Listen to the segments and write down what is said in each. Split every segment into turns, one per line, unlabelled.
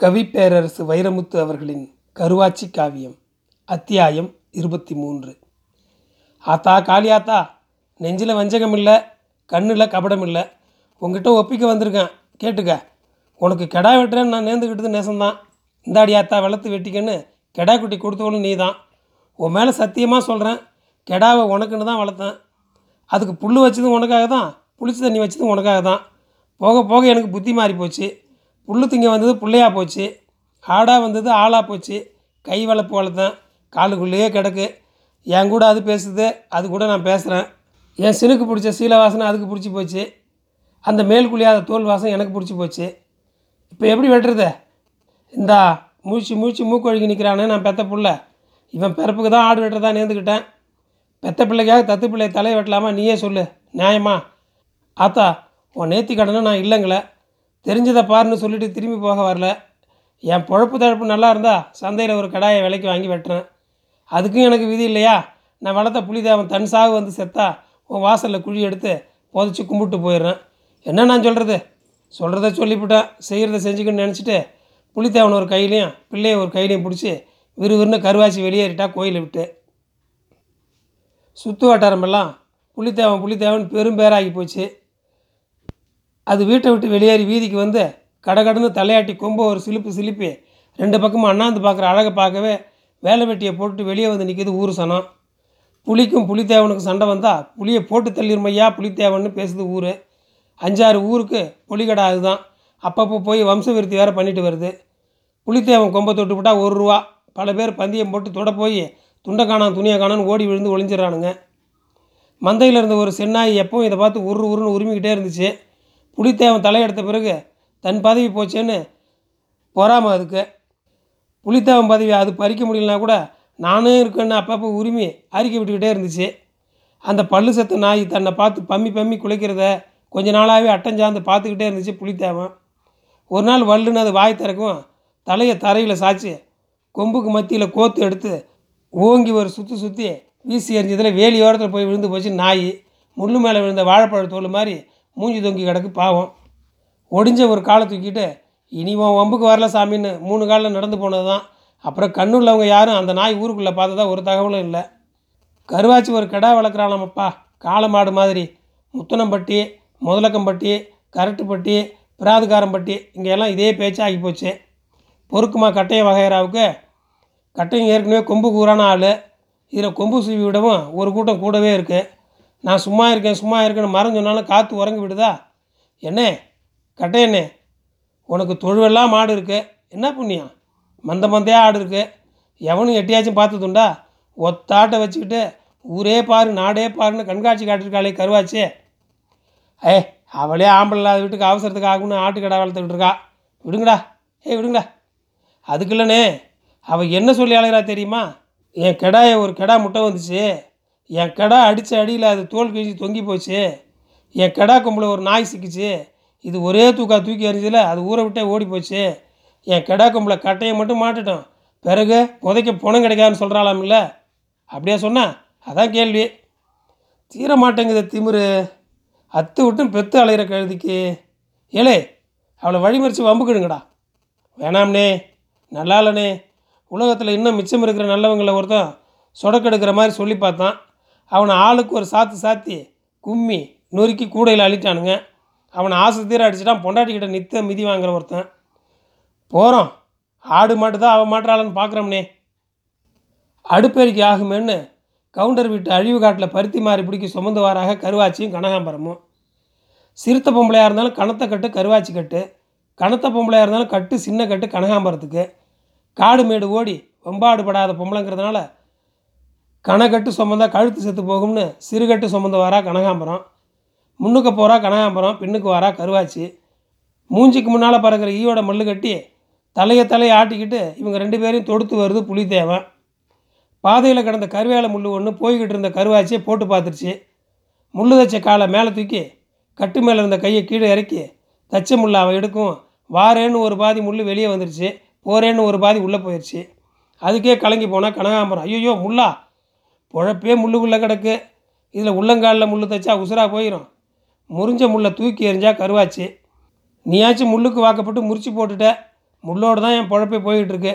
கவிப்பேரரசு வைரமுத்து அவர்களின் கருவாச்சி காவியம் அத்தியாயம் இருபத்தி மூன்று ஆத்தா காளியாத்தா நெஞ்சில் வஞ்சகம் இல்லை கண்ணில் கபடம் இல்லை உங்ககிட்ட ஒப்பிக்க வந்திருக்கேன். கேட்டுக்க. உனக்கு கெடா வெட்டுறேன்னு நான் நேர்ந்துக்கிட்டது நேசம்தான். இந்தாடி ஆத்தா வெள்ளத்து வெட்டிக்கன்னு கெடா குட்டி கொடுத்தவளும் நீ தான் உன் மேலே சத்தியமாக சொல்கிறேன் கெடாவை உனக்குன்னு தான் வளர்த்தேன். அதுக்கு புல் வச்சதும் உனக்காக தான் புளிச்சு தண்ணி வச்சதும் உனக்காக தான் போக போக எனக்கு புத்தி மாறி போச்சு புல்லு திங்க வந்தது புள்ளையாக போச்சு. ஆடாக வந்தது ஆளாக போச்சு. கை வளர்ப்பு வளர்த்தேன். காலுக்குள்ளேயே கிடக்கு. என் கூட அது பேசுது அது கூட நான் பேசுகிறேன் என் சினுக்கு பிடிச்ச சீல வாசனை அதுக்கு பிடிச்சி போச்சு. அந்த மேல் குழியாத தோல் வாசம் எனக்கு பிடிச்சி போச்சு. இப்போ எப்படி வெட்டுறது? இந்தா மூச்சு மூச்சு மூக்கொழுகி நிற்கிறானே நான் பெத்த புள்ள. இவன் பிறப்புக்கு தான் ஆடு வெட்டுறதா நேர்ந்துக்கிட்டேன் பெத்த பிள்ளைக்காக தத்து பிள்ளை தலையை வெட்டலாமா? நீயே சொல்லு. நியாயமா? ஆத்தா உன் நேர்த்தி கடனை நான் இல்லைங்களே. தெரிஞ்சதை பாருன்னு சொல்லிட்டு திரும்பி போக வரல. என் பொழப்பு தழப்பு நல்லா இருந்தா சந்தையில் ஒரு கடாயை விலைக்கு வாங்கி வெட்டுறேன். அதுக்கும் எனக்கு விதி இல்லையா? நான் வளர்த்த புலிதேவன் தன் சாவு வந்து செத்தா உன் வாசலில் குழி எடுத்து புதைச்சி கும்பிட்டு போயிடுறேன். என்ன நான் சொல்கிறது சொல்கிறத சொல்லிவிட்டேன். செய்கிறத செஞ்சுக்கணும்னு நினச்சிட்டு புலித்தேவன் ஒரு கையிலையும் பிள்ளைய ஒரு கையிலையும் பிடிச்சி விறுவிறுன்னு கருவாச்சி வெளியேறிட்டா கோயிலை விட்டு. சுற்று வட்டாரமெல்லாம் புலித்தேவன் புலித்தேவன் பெரும் பேராகி போச்சு. அது வீட்டை விட்டு வெளியேறி வீதிக்கு வந்து கடகடன்னு தலையாட்டி கொம்ப ஒரு சிலிப்பு சிலிப்பி ரெண்டு பக்கமும் அண்ணாந்து பார்க்குற அழகை பார்க்கவே வேலை வெட்டியை போட்டு வெளியே வந்து நிற்கிது ஊர் சனம். புலிக்கும் புலித்தேவனுக்கு சண்டை வந்தால் புளியை போட்டு தள்ளிருமையா புலித்தேவன்னு பேசுது ஊர். அஞ்சாறு ஊருக்கு புலிகடை அதுதான். அப்பப்போ போய் வம்சவிருத்தி வேறு பண்ணிட்டு வருது. புலித்தேவன் கொம்பை தொட்டு விட்டா ஒரு ரூபா. பல பேர் பந்தயம் போட்டு தொட போய் துண்டை காணான் துணியை காணான்னு ஓடி விழுந்து ஒளிஞ்சிடறானுங்க. மந்தையில் இருந்த ஒரு சென்னாய் எப்பவும் இதை பார்த்து உரு உருன்னு உரிமிக்கிட்டே இருந்துச்சு. புலித்தேவன் தலையெடுத்த பிறகு தன் பதவி போச்சேன்னு பொறாம அதுக்கு. புலித்தேவன் பதவி அது பறிக்க முடியலனா கூட நானே இருக்கேன்னு அப்பப்போ உரிமை அறிக்கை விட்டுக்கிட்டே இருந்துச்சு. அந்த பல்லு செத்த நாய் தன்னை பார்த்து பம்மி பம்மி குலைக்கிறத கொஞ்ச நாளாகவே அட்டஞ்சாந்து பார்த்துக்கிட்டே இருந்துச்சு புலித்தேவன். ஒரு நாள் வல்லுன்னு அது வாய் திறக்கும் தலையை தரையில் சாய்ச்சி கொம்புக்கு மத்தியில் கோத்து எடுத்து ஓங்கி ஒரு சுற்றி சுற்றி வீசி எறிஞ்சதில் வேலி ஓரத்தில் போய் விழுந்து போச்சு நாய். முள்ளு மேலே விழுந்த வாழைப்பழ தோல் மாதிரி மூஞ்சி தொங்கி கிடக்கு பாவம். ஒடிஞ்ச ஒரு காலை தூக்கிட்டு இனி உன் வம்புக்கு வரல சாமின்னு மூணு காலில் நடந்து போனது தான் அப்புறம் கண்ணுள்ளவங்க யாரும் அந்த நாய் ஊருக்குள்ளே பார்த்ததா ஒரு தகவலும் இல்லை. கருவாச்சி ஒரு கிடா வளர்க்குறானாமப்பா காளை மாடு மாதிரி. முத்தனம்பட்டி முதலக்கம்பட்டி கரட்டுப்பட்டி பிராதுகாரம்பட்டி இங்கே எல்லாம் இதே பேச்சு ஆகி போச்சு. பொறுக்குமா கட்டைய வகைராவுக்கு கட்டையும் ஏற்கனவே கொம்பு கூறான ஆள். இதில் கொம்பு சீவி விடவும் ஒரு கூட்டம் கூடவே இருக்குது நான் சும்மா இருக்கேன் சும்மா இருக்கேன்னு மரம் சொன்னாலும் காற்று உறங்கி விடுதா? என்ன கட்டையண்ணே உனக்கு தொழுவெல்லாம் மாடு இருக்குது என்ன புண்ணியம்? மந்த மந்தையாக ஆடு இருக்குது எவனும் எட்டியாச்சும் பார்த்ததுண்டா? ஒத்தாட்டை வச்சுக்கிட்டு ஊரே பாரு நாடே பாருன்னு கண்காட்சி காட்டிருக்காளே கருவாச்சே. ஏ அவளே ஆம்பளை இல்லாத வீட்டுக்கு அவசரத்துக்கு ஆகும்னு ஆட்டுக்கடா வளர்த்துக்கிட்டு இருக்கா. விடுங்கடா. ஏய் விடுங்கடா. அதுக்கு இல்லைண்ணே அவள் என்ன சொல்லி அழகிறா தெரியுமா? என் கெடாய ஒரு கெடா முட்டை வந்துச்சு. என் கெடா அடித்த அடியில் அது தோல் கிழிச்சு தொங்கி போச்சு. என் கெடா கொம்பில் ஒரு நாய் சிக்கிச்சு. இது ஒரே தூக்கா தூக்கி எறிஞ்சதில் அது ஊரை விட்டே ஓடி போச்சு. என் கெடா கொம்பில் கட்டையை மட்டும் மாட்டுட்டோம். பிறகு புதைக்க பணம் கிடைக்காதுன்னு சொல்கிறாளாம்ல அப்படியே சொன்னேன் அதான் கேள்வி. தீர மாட்டேங்குது திமிரு. அத்து விட்டும் பெத்து அலையிற கழுதிக்கு. ஏலே அவளை வழிமறித்து வம்புக்கிடுங்கடா. வேணாம்னே நல்லா இல்லைண்ணே உலகத்தில் இன்னும் மிச்சம் இருக்கிற நல்லவங்களை ஒருத்தன் சொடக்கெடுக்கிற மாதிரி சொல்லி பார்த்தான். அவனை ஆளுக்கு ஒரு சாத்து சாத்தி கும்மி நொறுக்கி கூடையில் அழிட்டானுங்க அவனை ஆசை தீர அடிச்சிட்டான். பொண்டாட்டிக்கிட்ட நித்த மிதி வாங்குற ஒருத்தன். போகிறோம் ஆடு மாட்டு தான் அவன் மாட்டுறாளன்னு பார்க்குறோம்னே அடுப்பெருக்கி ஆகுமேன்னு கவுண்டர் வீட்டு அழிவு காட்டில் பருத்தி மாறி பிடிக்கி சுமந்துவாராக கருவாச்சியும் கனகாம்பரமும். சிறுத்த பொம்பளையாக இருந்தாலும் கணத்தை கட்டு கருவாச்சி கட்டு. கணத்த பொம்பளையாக இருந்தாலும் கட்டு சின்ன கட்டு கனகாம்பரத்துக்கு. காடு மேடு ஓடி வம்பாடு படாத பொம்பளைங்கிறதுனால கணக்கட்டு சுமந்தா கழுத்து செத்து போகும்னு சிறுகட்டு சுமந்து வரா கனகாம்பரம் முன்னுக்கு போகிறா கனகாம்பரம் பின்னுக்கு வரா கருவாச்சி. மூஞ்சிக்கு முன்னால் பறக்கிற ஈயோட மல்லு கட்டி தலையை தலையை ஆட்டிக்கிட்டு இவங்க ரெண்டு பேரையும் தொடுத்து வருது புலித்தேவன் பாதையில் கிடந்த கருவேல முள் ஒன்று போய்கிட்டு இருந்த கருவாச்சியை போட்டு பார்த்துருச்சு. முள்ளு தச்ச காலை மேலே தூக்கி கட்டு மேலே இருந்த கையை கீழே இறக்கி தச்ச முள்ளை அவன் எடுக்கும் வாரேன்னு ஒரு பாதி முள் வெளியே வந்துருச்சு போகிறேன்னு ஒரு பாதி உள்ளே போயிடுச்சு அதுக்கே கலங்கி போனால் கனகாம்பரம். ஐயோ முள்ளா! பொழப்பே முள்ளுக்குள்ளே கிடக்கு. இதில் உள்ளங்காலில் முள் தைச்சா உசுராக போயிடும் முறிஞ்ச முள்ளை தூக்கி எறிஞ்சா கருவாச்சு. நீயாச்சும் முள்ளுக்கு வாக்கப்பட்டு முறிச்சு போட்டுட்ட. முள்ளோடு தான் என் பொழப்பே போய்கிட்டுருக்கு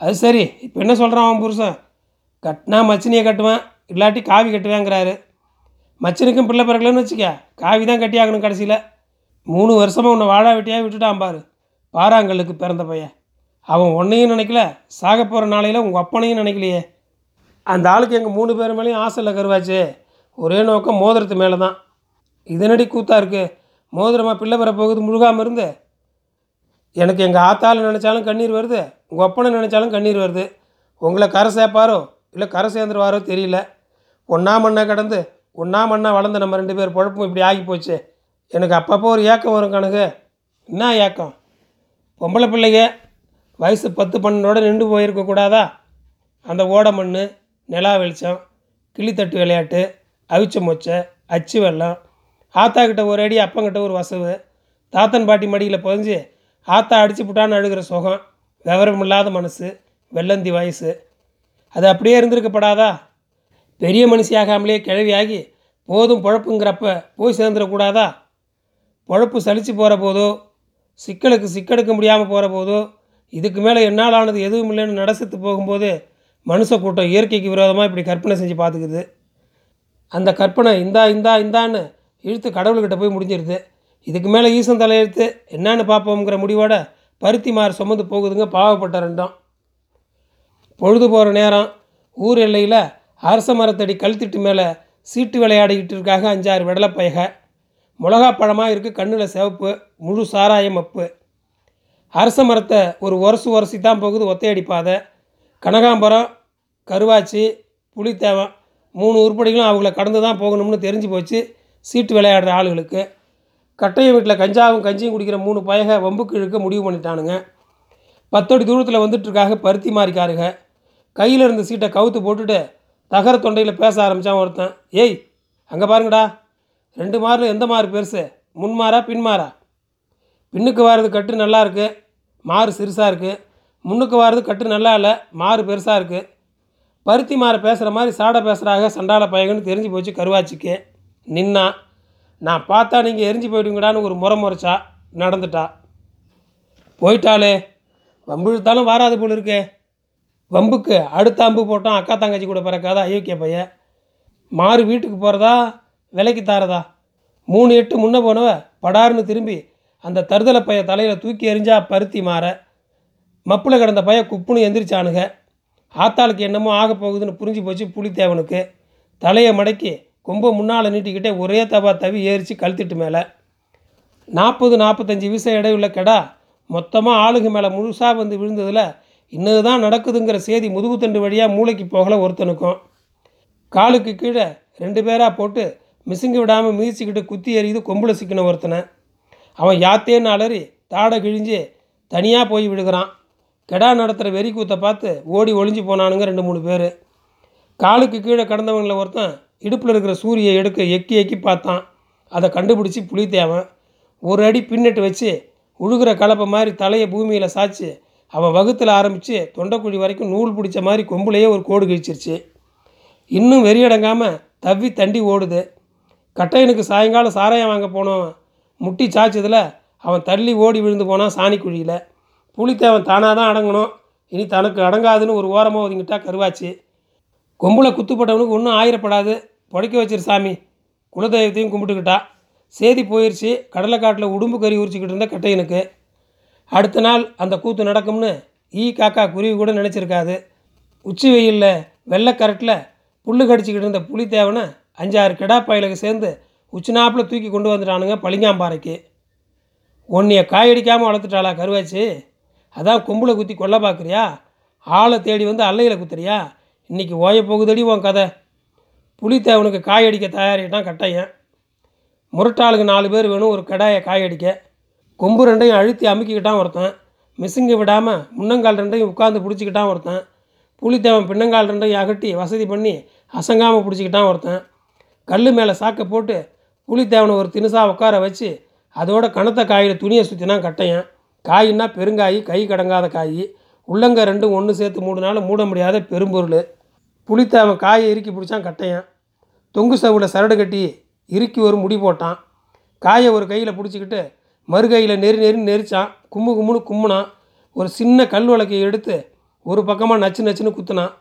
அது சரி இப்போ என்ன சொல்கிறான் அவன் புருஷன்? கட்டினா மச்சினியை கட்டுவேன் இல்லாட்டி காவி கட்டுவேங்கிறாரு. மச்சினுக்கும் பிள்ளை பிறக்கலன்னு வச்சுக்க காவி தான் கட்டி ஆகணும் கடைசியில். மூணு வருஷமாக உன்னை வாழா வெட்டியாக விட்டுட்டான் பாரு. பாறாங்கல்லுக்கு பிறந்த பையன். அவன் உன்னையும் நினைக்கல சாக போகிற நாளையில் உங்கள் அப்பனையும் நினைக்கலையே. அந்த ஆளுக்கு எங்கள் மூணு பேர் மேலேயும் ஆசை இல்லை கருவாச்சு. ஒரே நோக்கம் மோதிரத்து மேலே தான் இதனடி கூத்தா இருக்குது மோதிரமாக பிள்ளை பெற போகுது முழுகாமல் இருந்து. எனக்கு எங்கள் ஆத்தாள் நினச்சாலும் கண்ணீர் வருது உங்கள் ஒப்பனை நினச்சாலும் கண்ணீர் வருது. உங்களை கரை சேர்ப்பாரோ இல்லை கரை சேர்ந்துருவாரோ தெரியல. ஒன்றா மண்ணா கடந்து ஒன்றா மண்ணா வளர்ந்த நம்ம ரெண்டு பேர் குழப்பம் இப்படி ஆகி போச்சு. எனக்கு அப்பப்போ ஒரு ஏக்கம் வரும் கணக்கு. என்ன ஏக்கம்? பொம்பளை பிள்ளைங்க வயசு பத்து பன்னெண்டோட நின்று போயிருக்க கூடாதா அந்த ஓட மண் நிலா வெளிச்சம் கிளித்தட்டு விளையாட்டு அவிச்ச மொச்சை அச்சு வெள்ளம். ஆத்தா கிட்ட ஒரு அடி அப்பங்கிட்ட ஒரு வசவு. தாத்தன் பாட்டி மடியில் புதஞ்சு ஆத்தா அடிச்சு புட்டான்னு அழுகிற சுகம் விவரம் இல்லாத மனசு வெள்ளந்தி வயசு. அது அப்படியே இருந்திருக்கப்படாதா? பெரிய மனுஷியாகாமலே கிழவியாகி போதும் பொழப்புங்கிறப்ப போய் சேர்ந்துடக்கூடாதா? பொழப்பு சலித்து போகிற போதோ சிக்கலுக்கு சிக்கெடுக்க முடியாமல் போகிற போதோ இதுக்கு மேலே என்னால் ஆனது எதுவும் இல்லைன்னு நடசத்து போகும்போது மனுஷ கூட்டம் இயற்கைக்கு விரோதமாக இப்படி கற்பனை செஞ்சு பார்த்துக்குது. அந்த கற்பனை இந்தா இந்தா இந்தான்னு இழுத்து கடவுள்கிட்ட போய் முடிஞ்சிருது. இதுக்கு மேலே ஈசன் தலையெழுத்து என்னன்னு பார்ப்போங்கிற முடிவோட பருத்தி மாறு சுமந்து போகுதுங்க பாவப்பட்ட ரெண்டும். பொழுது போகிற நேரம் ஊர் எல்லையில் அரச மரத்தடி கழுத்திட்டு மேலே சீட்டு விளையாடிக்கிட்டு இருக்காங்க அஞ்சாறு வெடலைப்பயக. மிளகா பழமாக இருக்குது கண்ணில் சிவப்பு முழு சாராயம் அப்பு அரச மரத்தை ஒரு உரசு உரசி தான் போகுது ஒத்தையடி பாதை. கனகாம்பரம் கருவாச்சி புளித்தேவம் மூணு உருப்படிகளும் அவங்கள கடந்து தான் போகணும்னு தெரிஞ்சு போச்சு. சீட்டு விளையாடுற ஆளுகளுக்கு. கட்டைய வீட்டில் கஞ்சாவும் கஞ்சியும் குடிக்கிற மூணு பயக வம்புக்கு இழுக்க முடிவு பண்ணிட்டானுங்க. பத்தடி தூரத்தில் வந்துட்டுருக்காக பருத்தி மாறிக்காருங்க கையில் இருந்த சீட்டை கவுத்து போட்டுட்டு தகர தொண்டையில் பேச ஆரம்பித்தான் ஒருத்தன். ஏய் அங்கே பாருங்கடா. ரெண்டு மாரில் எந்த மாறு பெருசு? முன்மாரா பின்மாரா பின்னுக்கு வாரது கட்டு நல்லாயிருக்கு மாறு சிறுசாக இருக்குது முன்னுக்கு வாரது கட்டு நல்லா இல்லை மாறு பெருசாக இருக்குது பருத்தி மாற பேசுகிற மாதிரி சாடை பேசுகிறாங்க சண்டால பயங்கன்னு தெரிஞ்சு போச்சு கருவாச்சிக்கு. நின்னா நான் பார்த்தா நீங்கள் எரிஞ்சு போயிடுங்கடான்னு ஒரு முறை முறைச்சா நடந்துட்டா. போயிட்டாளே வம்பு இழுத்தாலும் வாராது போல இருக்கே. வம்புக்கு அடுத்த அம்பு போட்டோம் அக்கா தங்கச்சி கூட பிறக்காதா அயோக்கிய பையன் மாறு வீட்டுக்கு போகிறதா விலைக்கு தாரதா? மூணு எட்டு முன்னே போனவ படார்னு திரும்பி அந்த தருதலை பைய தலையில் தூக்கி எறிஞ்சா பருத்தி மாற. மப்பில் கிடந்த பையன் குப்புன்னு எந்திரிச்சானுங்க. ஆத்தாளுக்கு என்னமோ ஆக போகுதுன்னு புரிஞ்சு போச்சு புலித்தேவனுக்கு. தலையை மடக்கி கொம்பை முன்னால் நீட்டிக்கிட்டே ஒரே தவா தவி ஏறிச்சு கழுத்திட்டு மேலே. நாற்பது நாற்பத்தஞ்சு விசை இடையுள்ள கெடா மொத்தமாக ஆளுங்க மேலே முழுசாக வந்து விழுந்ததில் இன்னது தான் நடக்குதுங்கிற செய்தி முதுகுத்தண்டு வழியாக மூளைக்கு போகல ஒருத்தனுக்கும். காலுக்கு கீழே ரெண்டு பேராக போட்டு மிசுங்கி விடாமல் மிதிச்சுக்கிட்டு குத்தி எறியுது கொம்பில் சிக்கின ஒருத்தனை. அவன் யாத்தேன்னு அலறி தாடை கிழிஞ்சு தனியாக போய் விடுகிறான் கெடா நடத்துகிற வெறி கூத்தை பார்த்து ஓடி ஒளிஞ்சு போனானுங்க ரெண்டு மூணு பேர். காலுக்கு கீழே கடந்தவங்களில் ஒருத்தன் இடுப்பில் இருக்கிற சூரியை எடுக்க எக்கி எக்கி பார்த்தான். அதை கண்டுபிடிச்சி புளி தேவன் ஒரு அடி பின்னிட்டு வச்சு உழுகிற கலப்பை மாதிரி தலையை பூமியில் சாய்ச்சி அவன் வகுத்தில் ஆரம்பித்து தொண்டைக்குழி வரைக்கும் நூல் பிடிச்ச மாதிரி கொம்புலையே ஒரு கோடு கிழிச்சிருச்சு. இன்னும் வெறியடங்காமல் தவ்வி தண்டி ஓடுது. கட்டையனுக்கு சாயங்காலம் சாராயம் வாங்க போனோம் முட்டி சாய்ச்சதில் அவன் தள்ளி ஓடி விழுந்து போனான் சாணி குழியில் புலித்தேவன் தானாக தான் அடங்கணும். இனி தனக்கு அடங்காதுன்னு ஒரு ஓரமாக ஒதுங்கிட்டா கருவாச்சு. கொம்புல குத்துப்பட்டவனுக்கு ஒன்றும் ஆயிரப்படாது. புடைக்க வச்சிரு சாமி. குலதெய்வத்தையும் கும்பிட்டுக்கிட்டா. சேதி போயிடுச்சு கடலைக்காட்டில் உடும்பு கறி உரிச்சிக்கிட்டு இருந்த கட்டையனுக்கு. அடுத்த நாள் அந்த கூத்து நடக்கும்னு ஈ காக்கா குருவி கூட நினச்சிருக்காது. உச்சி வெயிலில் வெள்ளைக்கரட்டில் புல்லு கடிச்சிக்கிட்டு இருந்த புலித்தேவனை அஞ்சாறு கிடா பயலுக்கு சேர்ந்து உச்சினாப்பில் தூக்கி கொண்டு வந்துட்டானுங்க பளிங்காம்பாறைக்கு. உன்னைய காயடிக்காமல் வளர்த்துட்டாளா கருவாச்சு. அதான் கொம்பில் குத்தி கொல்ல பார்க்குறியா ஆளை தேடி வந்து அல்லையில் குத்துறியா? இன்றைக்கி ஓய போகுதடி உன் கதை. புலித்தேவனுக்கு காயடிக்க தயாரிட்டான் கட்டையன். முரட்டாளுக்கு நாலு பேர் வேணும் ஒரு கடாயை காயடிக்க கொம்பு ரெண்டையும் அழுத்தி அமுக்கிக்கிட்டான் ஒருத்தன். மிசுங்க விடாமல் முன்னங்கால் ரெண்டையும் உட்காந்து பிடிச்சிக்கிட்டான் ஒருத்தன். புலித்தேவன் பின்னங்கால் ரெண்டையும் அகட்டி வசதி பண்ணி அசங்காமல் பிடிச்சிக்கிட்டான் ஒருத்தன். கல் மேலே சாக்கை போட்டு புலித்தேவனை ஒரு தினுசாக உட்கார வச்சு அதோட கணத்த காயில் துணியை சுற்றினான் கட்டையன். காயின்னா பெருங்காய் கை கடங்காத காய். உள்ளங்க ரெண்டும் ஒன்று சேர்த்து மூடினால மூட முடியாத பெரும்பொருள். புளித்தேவன் காயை இறுக்கி பிடிச்சான் கட்டையன். தொங்கு சவுல சரடு கட்டி இறுக்கி ஒரு முடி போட்டான். காயை ஒரு கையில் பிடிச்சிக்கிட்டு மறு கையில் நெறி நெறி நெரிச்சான். கும்மு கும்முன்னு கும்முனான். ஒரு சின்ன கல் வழக்கை எடுத்து ஒரு பக்கமாக நச்சு நச்சுன்னு குத்துனான்.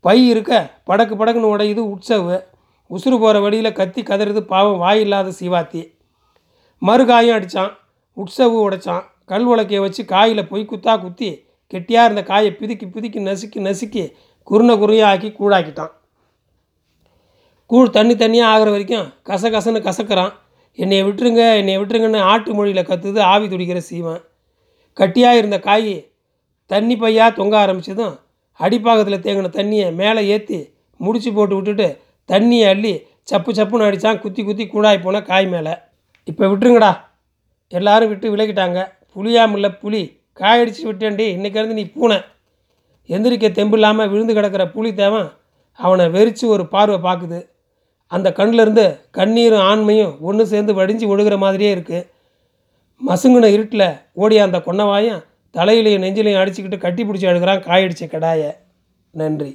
பை இருக்க படக்கு படக்குன்னு உடையுது உற்சவு உசுறு போகிற வழியில் கத்தி கதறது பாவம் வாய் இல்லாத சீவாத்தி. மறுகாயம் அடித்தான் உற்சவு உடைச்சான். கல் உலக்கையை வச்சு காயில் பொய் குத்தா குத்தி கெட்டியாக இருந்த காயை பிதுக்கி பிதுக்கி நசுக்கி நசுக்கி குருணை குருணையாக ஆக்கி கூழாக்கிட்டான். கூழ் தண்ணி தண்ணியாக ஆகிற வரைக்கும் கசகசன்னு கசக்கிறான். என்னை விட்டுருங்க என்னை விட்டுருங்கன்னு ஆட்டு மொழியில் கத்துது ஆவி துடிக்கிற சீவன். கட்டியாக இருந்த காய் தண்ணி பையாக தொங்க ஆரம்பிச்சதும் அடிப்பாகத்தில் தேங்கின தண்ணியை மேலே ஏற்றி முடிச்சு போட்டு விட்டுட்டு தண்ணியை அள்ளி சப்பு சப்புன்னு அடித்தான் குத்தி குத்தி கூடாய் போன காய் மேலே. இப்போ விட்டுருங்கடா. எல்லாரும் விட்டு விலகிட்டாங்க. புளியாமில்ல புலி காயடிச்சு விட்டேன்டி இன்னைக்கு நீ பூனை. எந்திரிக்க தெம்பு இல்லாமல் விழுந்து கிடக்கிற புலி தேவன் அவனை வெறிச்சு ஒரு பார்வை பார்க்குது அந்த கண்ணிலிருந்து கண்ணீரும் ஆண்மையும் ஒன்று சேர்ந்து வடிஞ்சு ஒழுகிற மாதிரியே இருக்குது மசுங்கின இருட்டில் ஓடிய அந்த கொன்னவாயும் தலையிலையும் நெஞ்சிலையும் அடிச்சுக்கிட்டு கட்டி பிடிச்சி அழுகிறான் காயடிச்ச கடாயை. நன்றி.